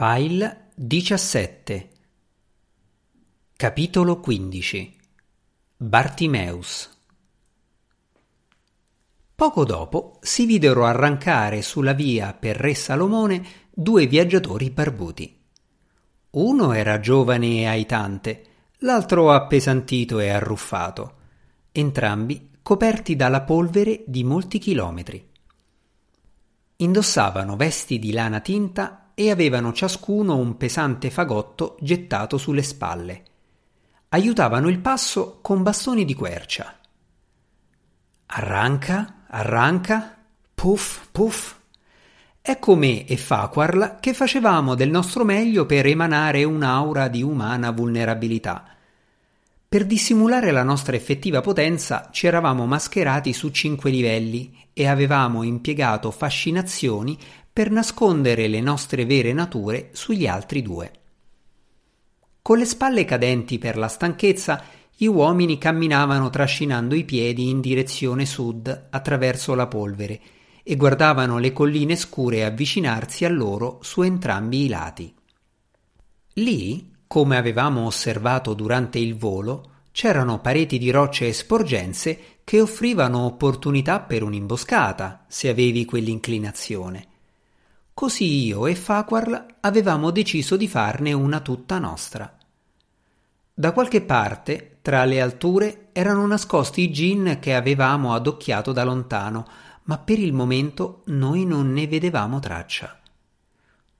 File 17 Capitolo 15 Bartimeus Poco dopo si videro arrancare sulla via per Re Salomone due viaggiatori barbuti. Uno era giovane e aitante, l'altro appesantito e arruffato, entrambi coperti dalla polvere di molti chilometri. Indossavano vesti di lana tinta e avevano ciascuno un pesante fagotto gettato sulle spalle. Aiutavano il passo con bastoni di quercia. Arranca, arranca, puff, puff. Ecco me e Faquarl che facevamo del nostro meglio per emanare un'aura di umana vulnerabilità. Per dissimulare la nostra effettiva potenza ci eravamo mascherati su cinque livelli e avevamo impiegato fascinazioni per nascondere le nostre vere nature sugli altri due. Con le spalle cadenti per la stanchezza, gli uomini camminavano trascinando i piedi in direzione sud attraverso la polvere e guardavano le colline scure avvicinarsi a loro su entrambi i lati. Lì, come avevamo osservato durante il volo, c'erano pareti di rocce e sporgenze che offrivano opportunità per un'imboscata, se avevi quell'inclinazione. Così io e Faquarl avevamo deciso di farne una tutta nostra. Da qualche parte, tra le alture, erano nascosti i gin che avevamo adocchiato da lontano, ma per il momento noi non ne vedevamo traccia.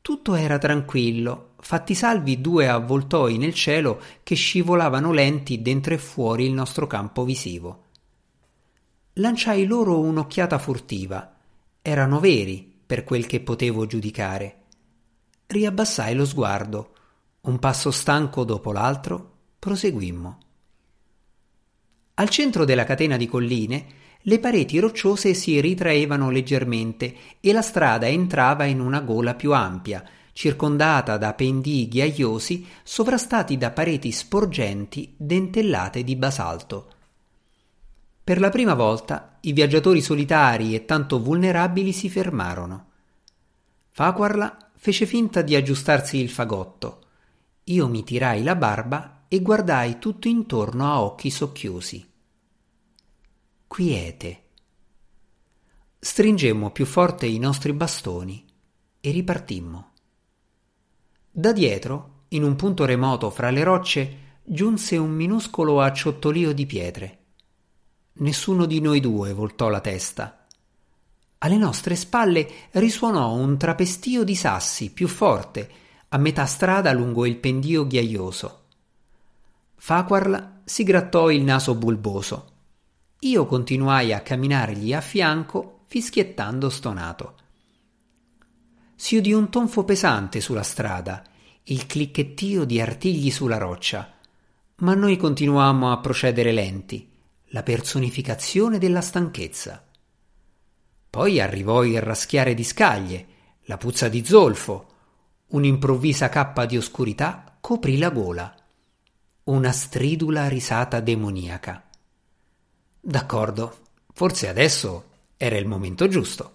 Tutto era tranquillo, fatti salvi due avvoltoi nel cielo che scivolavano lenti dentro e fuori il nostro campo visivo. Lanciai loro un'occhiata furtiva. Erano veri, per quel che potevo giudicare. Riabbassai lo sguardo. Un passo stanco dopo l'altro, proseguimmo. Al centro della catena di colline, le pareti rocciose si ritraevano leggermente e la strada entrava in una gola più ampia, circondata da pendii ghiaiosi sovrastati da pareti sporgenti dentellate di basalto. Per la prima volta i viaggiatori solitari e tanto vulnerabili si fermarono. Faquarla fece finta di aggiustarsi il fagotto. Io mi tirai la barba e guardai tutto intorno a occhi socchiusi. Quiete. Stringemmo più forte i nostri bastoni e ripartimmo. Da dietro, in un punto remoto fra le rocce, giunse un minuscolo acciottolio di pietre. Nessuno di noi due voltò la testa. Alle nostre spalle risuonò un trapestio di sassi più forte, a metà strada lungo il pendio ghiaioso. Faquarl si grattò il naso bulboso. Io continuai a camminargli a fianco, fischiettando stonato. Si udì un tonfo pesante sulla strada, il clicchettio di artigli sulla roccia, ma noi continuammo a procedere lenti la personificazione della stanchezza. Poi arrivò il raschiare di scaglie, la puzza di zolfo, un'improvvisa cappa di oscurità coprì la gola. Una stridula risata demoniaca. D'accordo, forse adesso era il momento giusto.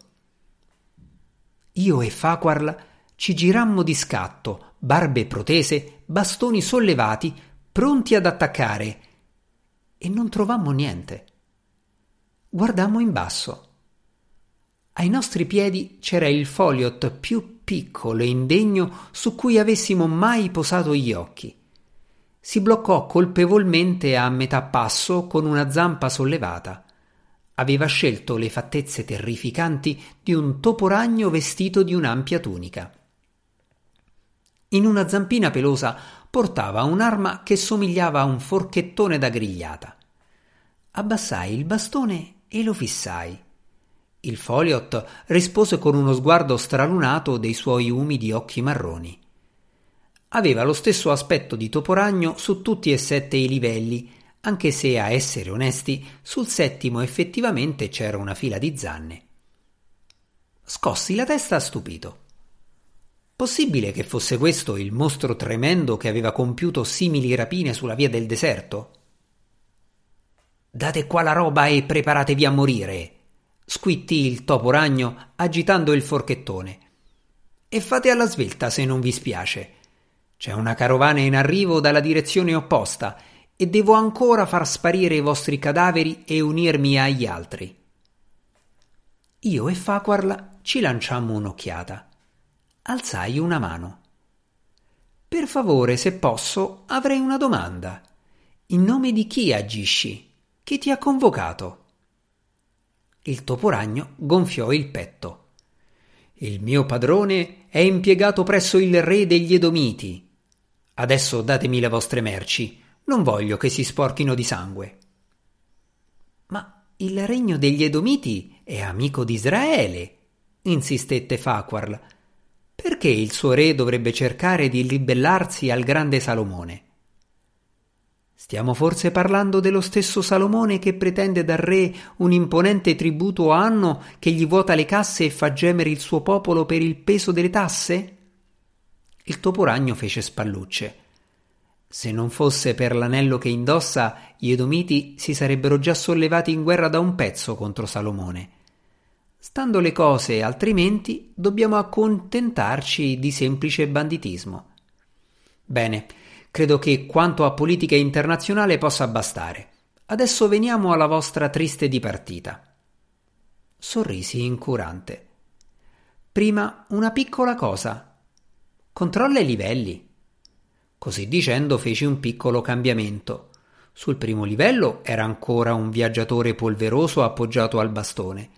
Io e Faquarl ci girammo di scatto, barbe protese, bastoni sollevati, pronti ad attaccare, e non trovammo niente. Guardammo in basso. Ai nostri piedi c'era il foliot più piccolo e indegno su cui avessimo mai posato gli occhi. Si bloccò colpevolmente a metà passo con una zampa sollevata. Aveva scelto le fattezze terrificanti di un toporagno vestito di un'ampia tunica. In una zampina pelosa portava un'arma che somigliava a un forchettone da grigliata. Abbassai il bastone e lo fissai. Il Foliot rispose con uno sguardo stralunato dei suoi umidi occhi marroni. Aveva lo stesso aspetto di toporagno su tutti e sette i livelli, anche se, a essere onesti, sul settimo effettivamente c'era una fila di zanne. Scossi la testa stupito. Possibile che fosse questo il mostro tremendo che aveva compiuto simili rapine sulla via del deserto? Date qua la roba e preparatevi a morire, squittì il topo ragno agitando il forchettone. e fate alla svelta se non vi spiace. C'è una carovana in arrivo dalla direzione opposta e devo ancora far sparire i vostri cadaveri e unirmi agli altri. Io e Faquarla ci lanciammo un'occhiata. Alzai una mano. Per favore, se posso, avrei una domanda. In nome di chi agisci? Chi ti ha convocato? Il toporagno gonfiò il petto. Il mio padrone è impiegato presso il re degli Edomiti. Adesso datemi le vostre merci. Non voglio che si sporchino di sangue. Ma il regno degli Edomiti è amico di Israele, insistette Faquarl. Perché il suo re dovrebbe cercare di ribellarsi al grande Salomone? Stiamo forse parlando dello stesso Salomone che pretende dal re un imponente tributo anno che gli vuota le casse e fa gemere il suo popolo per il peso delle tasse? Il toporagno fece spallucce. Se non fosse per l'anello che indossa, gli Edomiti si sarebbero già sollevati in guerra da un pezzo contro Salomone. Stando le cose altrimenti, dobbiamo accontentarci di semplice banditismo. Bene, Credo che quanto a politica internazionale possa bastare. Adesso veniamo alla vostra triste dipartita. Sorrisi incurante. Prima una piccola cosa. Controlla i livelli. Così dicendo feci un piccolo cambiamento. Sul primo livello era ancora un viaggiatore polveroso appoggiato al bastone.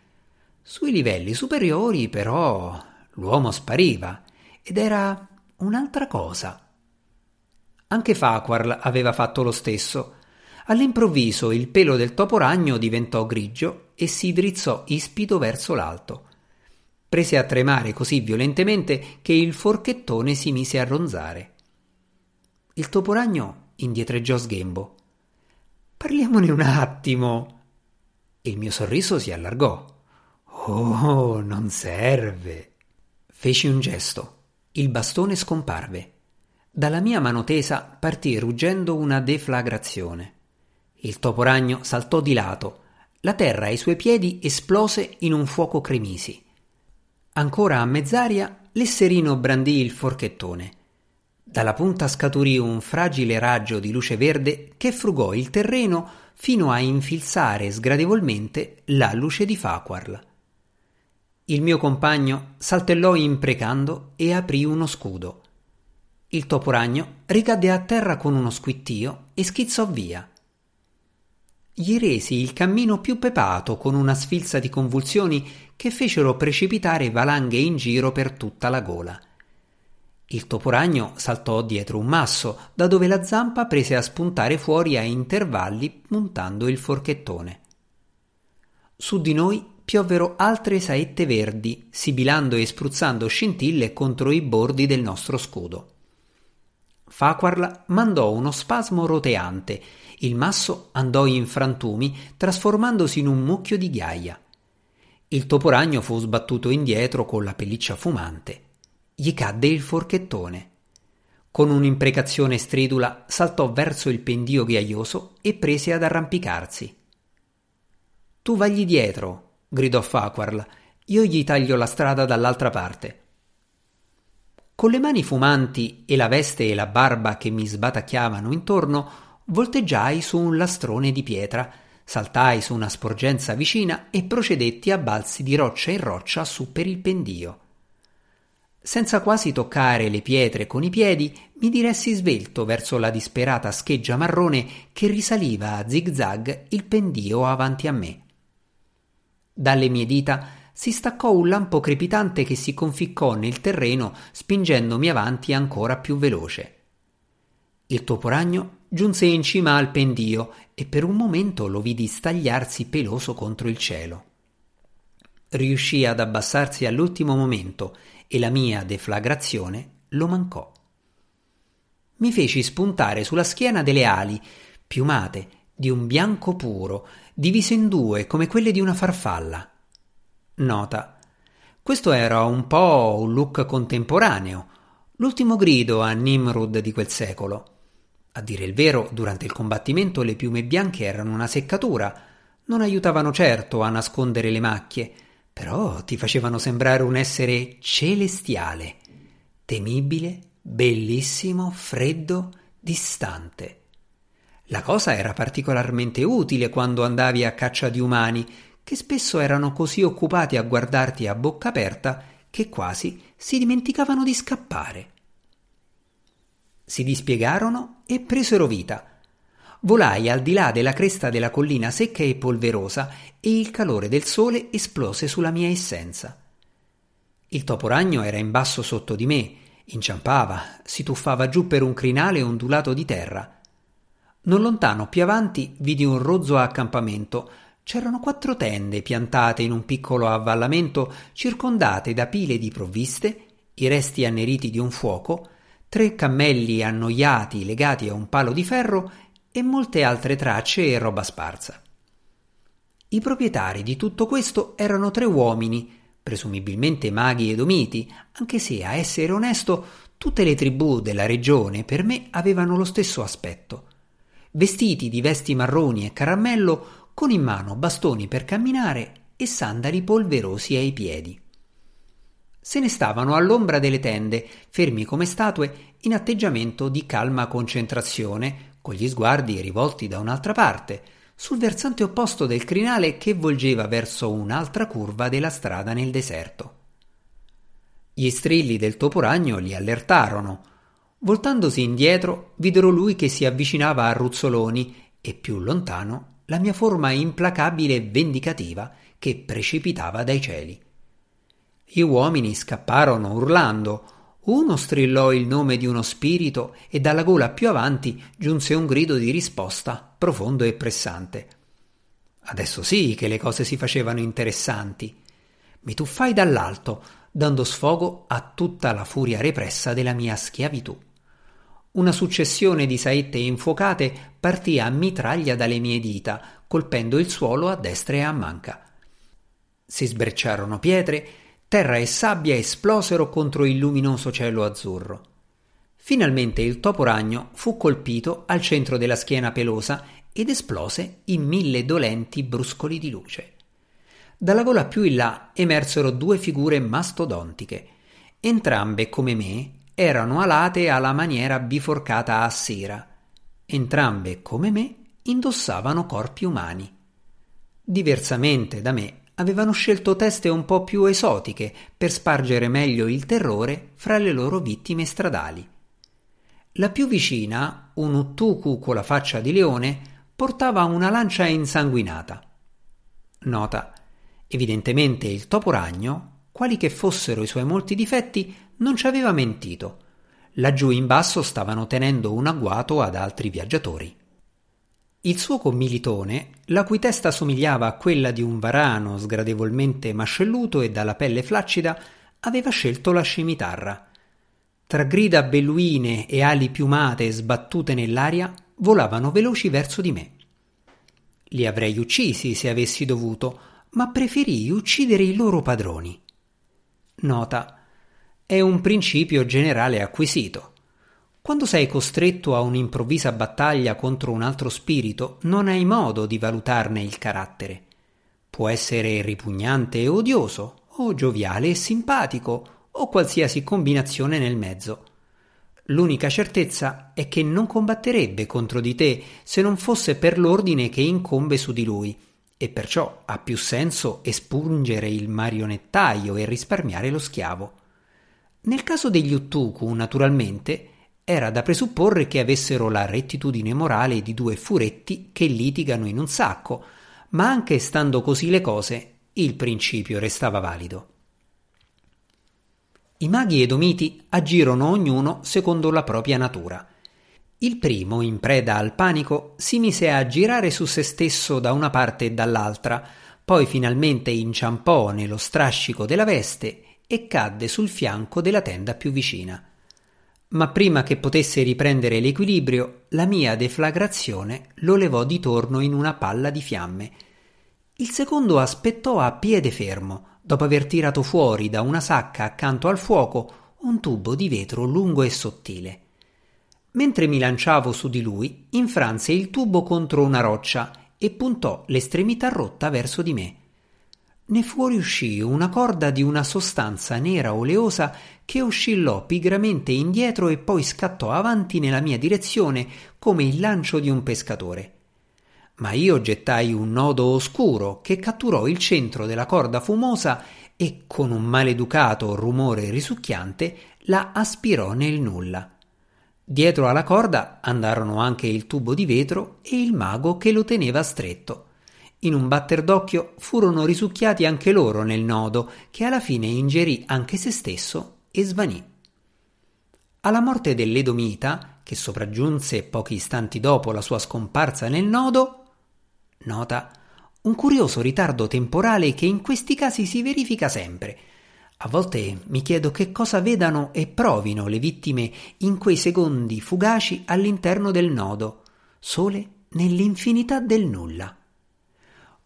Sui livelli superiori, però, l'uomo spariva ed era un'altra cosa. Anche Faquarl aveva fatto lo stesso. All'improvviso il pelo del toporagno diventò grigio e si drizzò ispido verso l'alto. Prese a tremare così violentemente che il forchettone si mise a ronzare. Il toporagno indietreggiò sghembo. Parliamone un attimo. Il mio sorriso si allargò. Oh, non serve. Feci un gesto. Il bastone scomparve. Dalla mia mano tesa partì ruggendo una deflagrazione. Il toporagno saltò di lato. La terra ai suoi piedi esplose in un fuoco cremisi. Ancora a mezz'aria, l'esserino brandì il forchettone. Dalla punta scaturì un fragile raggio di luce verde che frugò il terreno fino a infilzare sgradevolmente la luce di Faquarl. Il mio compagno saltellò imprecando e aprì uno scudo. Il toporagno ricadde a terra con uno squittio e schizzò via. Gli resi il cammino più pepato con una sfilza di convulsioni che fecero precipitare valanghe in giro per tutta la gola. Il toporagno saltò dietro un masso, da dove la zampa prese a spuntare fuori a intervalli puntando il forchettone. Su di noi piovvero altre saette verdi, sibilando e spruzzando scintille contro i bordi del nostro scudo. Faquarla mandò uno spasmo roteante. Il masso andò in frantumi, trasformandosi in un mucchio di ghiaia. Il toporagno fu sbattuto indietro con la pelliccia fumante. Gli cadde il forchettone. Con un'imprecazione stridula saltò verso il pendio ghiaioso e prese ad arrampicarsi. Tu vagli dietro, gridò Faquarl. Io gli taglio la strada dall'altra parte. Con le mani fumanti e la veste e la barba che mi sbatacchiavano intorno, volteggiai su un lastrone di pietra, saltai su una sporgenza vicina e procedetti a balzi di roccia in roccia su per il pendio. Senza quasi toccare le pietre con i piedi, mi diressi svelto verso la disperata scheggia marrone che risaliva a zig-zag il pendio avanti a me. Dalle mie dita si staccò un lampo crepitante che si conficcò nel terreno spingendomi avanti ancora più veloce. Il toporagno giunse in cima al pendio e per un momento lo vidi stagliarsi peloso contro il cielo. Riuscì ad abbassarsi all'ultimo momento e la mia deflagrazione lo mancò. Mi feci spuntare sulla schiena delle ali, piumate, di un bianco puro, divise in due come quelle di una farfalla. Nota. Questo era un po' un look contemporaneo, l'ultimo grido a Nimrud di quel secolo. A dire il vero, durante il combattimento le piume bianche erano una seccatura, non aiutavano certo a nascondere le macchie, però ti facevano sembrare un essere celestiale. temibile, bellissimo, freddo, distante. La cosa era particolarmente utile quando andavi a caccia di umani, che spesso erano così occupati a guardarti a bocca aperta che quasi si dimenticavano di scappare. Si dispiegarono e presero vita. Volai al di là della cresta della collina secca e polverosa e il calore del sole esplose sulla mia essenza. Il toporagno era in basso sotto di me, inciampava, si tuffava giù per un crinale ondulato di terra. Non lontano, più avanti, vidi un rozzo accampamento. C'erano quattro tende piantate in un piccolo avvallamento, circondate da pile di provviste, i resti anneriti di un fuoco, tre cammelli annoiati legati a un palo di ferro e molte altre tracce e roba sparsa. I proprietari di tutto questo erano tre uomini, presumibilmente maghi ed omiti, anche se, a essere onesto, tutte le tribù della regione per me avevano lo stesso aspetto vestiti di vesti marroni e caramello, con in mano bastoni per camminare e sandali polverosi ai piedi. Se ne stavano all'ombra delle tende, fermi come statue, in atteggiamento di calma concentrazione, con gli sguardi rivolti da un'altra parte, sul versante opposto del crinale che volgeva verso un'altra curva della strada nel deserto. Gli strilli del toporagno li allertarono, Voltandosi indietro, videro lui che si avvicinava a ruzzoloni e più lontano la mia forma implacabile e vendicativa che precipitava dai cieli. Gli uomini scapparono urlando. Uno strillò il nome di uno spirito e dalla gola più avanti giunse un grido di risposta profondo e pressante. Adesso sì che le cose si facevano interessanti. Mi tuffai dall'alto, dando sfogo a tutta la furia repressa della mia schiavitù. Una successione di saette infuocate partì a mitraglia dalle mie dita, colpendo il suolo a destra e a manca. Si sbrecciarono pietre, terra e sabbia esplosero contro il luminoso cielo azzurro. Finalmente il topo ragno fu colpito al centro della schiena pelosa ed esplose in mille dolenti bruscoli di luce. Dalla gola più in là emersero due figure mastodontiche. Entrambe, come me, erano alate alla maniera biforcata a sera. Entrambe, come me, indossavano corpi umani. Diversamente da me, avevano scelto teste un po' più esotiche per spargere meglio il terrore fra le loro vittime stradali. La più vicina, un uttuku con la faccia di leone, portava una lancia insanguinata. Nota. Evidentemente il topo ragno, quali che fossero i suoi molti difetti, non ci aveva mentito. Laggiù in basso stavano tenendo un agguato ad altri viaggiatori. Il suo commilitone, la cui testa somigliava a quella di un varano sgradevolmente mascelluto e dalla pelle flaccida, aveva scelto la scimitarra. Tra grida belluine e ali piumate sbattute nell'aria, volavano veloci verso di me. Li avrei uccisi se avessi dovuto, ma preferii uccidere i loro padroni. Nota è un principio generale acquisito. Quando sei costretto a un'improvvisa battaglia contro un altro spirito, non hai modo di valutarne il carattere. Può essere ripugnante e odioso, o gioviale e simpatico, o qualsiasi combinazione nel mezzo. L'unica certezza è che non combatterebbe contro di te se non fosse per l'ordine che incombe su di lui, e perciò ha più senso espungere il marionettaio e risparmiare lo schiavo. Nel caso degli Uttuku, naturalmente, era da presupporre che avessero la rettitudine morale di due furetti che litigano in un sacco, ma anche stando così le cose, il principio restava valido. I maghi ed omiti agirono ognuno secondo la propria natura. Il primo, in preda al panico, si mise a girare su se stesso da una parte e dall'altra, poi finalmente inciampò nello strascico della veste e cadde sul fianco della tenda più vicina. Ma prima che potesse riprendere l'equilibrio, la mia deflagrazione lo levò di torno in una palla di fiamme. Il secondo aspettò a piede fermo, dopo aver tirato fuori da una sacca accanto al fuoco un tubo di vetro lungo e sottile. Mentre mi lanciavo su di lui, infranse il tubo contro una roccia e puntò l'estremità rotta verso di me. Ne fuoriuscì una corda di una sostanza nera oleosa che oscillò pigramente indietro e poi scattò avanti nella mia direzione come il lancio di un pescatore. Ma io gettai un nodo oscuro che catturò il centro della corda fumosa e con un maleducato rumore risucchiante la aspirò nel nulla. Dietro alla corda andarono anche il tubo di vetro e il mago che lo teneva stretto. In un batter d'occhio furono risucchiati anche loro nel nodo, che alla fine ingerì anche se stesso e svanì. Alla morte dell'Edomita, che sopraggiunse pochi istanti dopo la sua scomparsa nel nodo, nota un curioso ritardo temporale che in questi casi si verifica sempre. A volte mi chiedo che cosa vedano e provino le vittime in quei secondi fugaci all'interno del nodo, sole nell'infinità del nulla.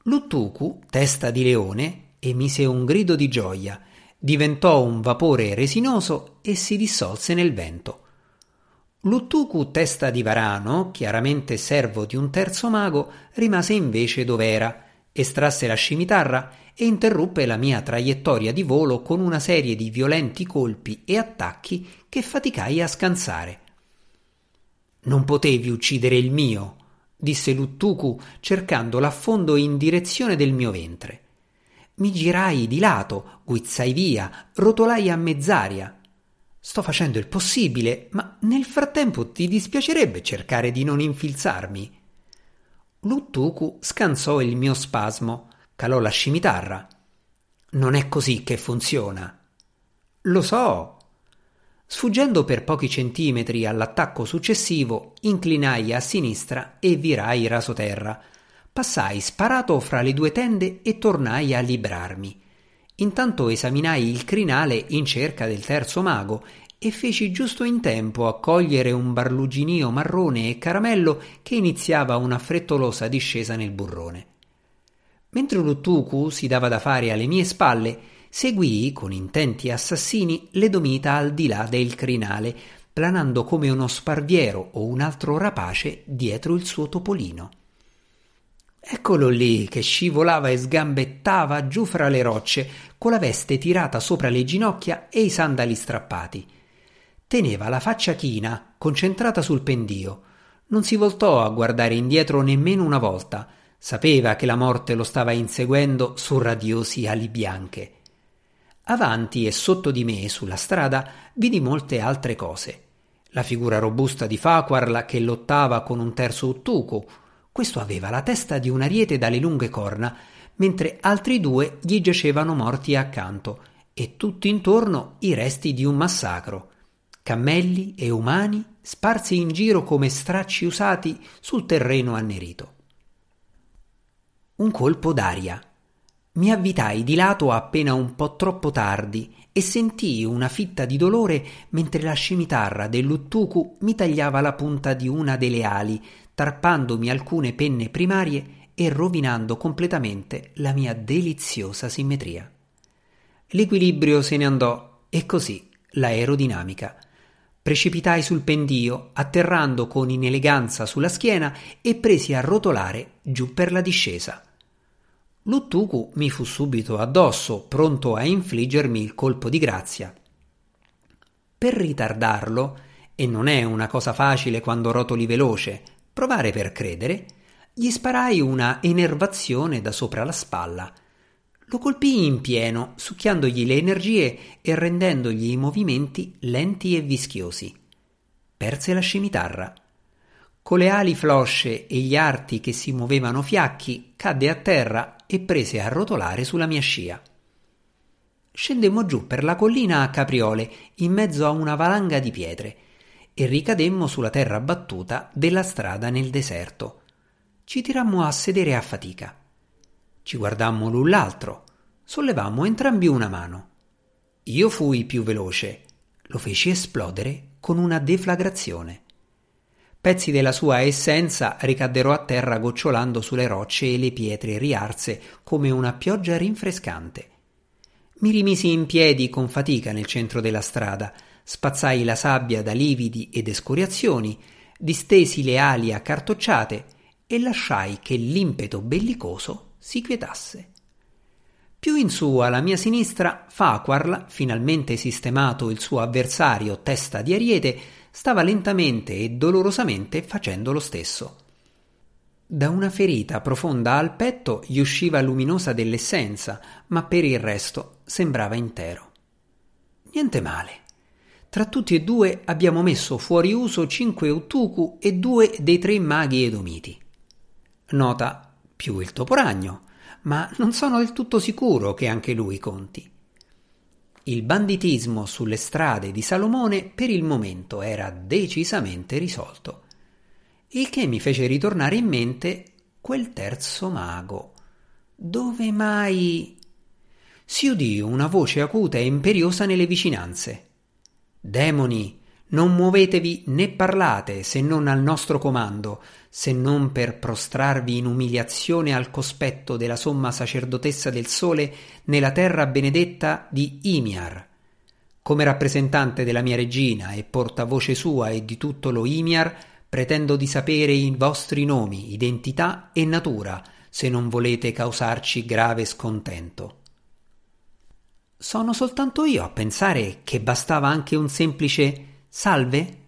Luttuku, testa di leone, emise un grido di gioia, diventò un vapore resinoso e si dissolse nel vento. Luttuku, testa di varano, chiaramente servo di un terzo mago, rimase invece dov'era, estrasse la scimitarra e interruppe la mia traiettoria di volo con una serie di violenti colpi e attacchi che faticai a scansare. Non potevi uccidere il mio, disse Luttuku cercando l'affondo in direzione del mio ventre. Mi girai di lato, guizzai via, rotolai a mezz'aria. Sto facendo il possibile, ma nel frattempo ti dispiacerebbe cercare di non infilzarmi. Luttuku scansò il mio spasmo, calò la scimitarra. Non è così che funziona. Lo so, Sfuggendo per pochi centimetri all'attacco successivo, inclinai a sinistra e virai rasoterra. Passai sparato fra le due tende e tornai a librarmi. Intanto esaminai il crinale in cerca del terzo mago e feci giusto in tempo a cogliere un barluginio marrone e caramello che iniziava una frettolosa discesa nel burrone. Mentre Luttuku si dava da fare alle mie spalle, seguii con intenti assassini le domita al di là del crinale, planando come uno sparviero o un altro rapace dietro il suo topolino. Eccolo lì che scivolava e sgambettava giù fra le rocce, con la veste tirata sopra le ginocchia e i sandali strappati. Teneva la faccia china, concentrata sul pendio. Non si voltò a guardare indietro nemmeno una volta. Sapeva che la morte lo stava inseguendo su radiosi ali bianche. Avanti e sotto di me, sulla strada, vidi molte altre cose. La figura robusta di Faquarla che lottava con un terzo uttuco. Questo aveva la testa di un ariete dalle lunghe corna, mentre altri due gli giacevano morti accanto, e tutto intorno i resti di un massacro. Cammelli e umani sparsi in giro come stracci usati sul terreno annerito. Un colpo d'aria mi avvitai di lato appena un po' troppo tardi e sentii una fitta di dolore mentre la scimitarra dell'Uttuku mi tagliava la punta di una delle ali, tarpandomi alcune penne primarie e rovinando completamente la mia deliziosa simmetria. L'equilibrio se ne andò e così l'aerodinamica. Precipitai sul pendio, atterrando con ineleganza sulla schiena e presi a rotolare giù per la discesa. Luttuku mi fu subito addosso, pronto a infliggermi il colpo di grazia. Per ritardarlo, e non è una cosa facile quando rotoli veloce, provare per credere, gli sparai una enervazione da sopra la spalla. Lo colpii in pieno, succhiandogli le energie e rendendogli i movimenti lenti e vischiosi. Perse la scimitarra. Con le ali flosce e gli arti che si muovevano fiacchi, cadde a terra e prese a rotolare sulla mia scia. Scendemmo giù per la collina a capriole, in mezzo a una valanga di pietre, e ricademmo sulla terra battuta della strada nel deserto. Ci tirammo a sedere a fatica. Ci guardammo l'un l'altro, sollevammo entrambi una mano. Io fui più veloce, lo feci esplodere con una deflagrazione. Pezzi della sua essenza ricaddero a terra gocciolando sulle rocce e le pietre riarse come una pioggia rinfrescante. Mi rimisi in piedi con fatica nel centro della strada, spazzai la sabbia da lividi ed escoriazioni, distesi le ali accartocciate e lasciai che l'impeto bellicoso si quietasse. Più in su alla mia sinistra, Faquarl, finalmente sistemato il suo avversario testa di ariete, stava lentamente e dolorosamente facendo lo stesso. Da una ferita profonda al petto gli usciva luminosa dell'essenza, ma per il resto sembrava intero. Niente male. Tra tutti e due abbiamo messo fuori uso cinque Utuku e due dei tre maghi edomiti. Nota più il toporagno, ma non sono del tutto sicuro che anche lui conti. Il banditismo sulle strade di Salomone per il momento era decisamente risolto, il che mi fece ritornare in mente quel terzo mago. Dove mai? Si udì una voce acuta e imperiosa nelle vicinanze. Demoni, non muovetevi né parlate se non al nostro comando, se non per prostrarvi in umiliazione al cospetto della somma sacerdotessa del sole nella terra benedetta di Imiar. Come rappresentante della mia regina e portavoce sua e di tutto lo Imiar, pretendo di sapere i vostri nomi, identità e natura, se non volete causarci grave scontento. Sono soltanto io a pensare che bastava anche un semplice salve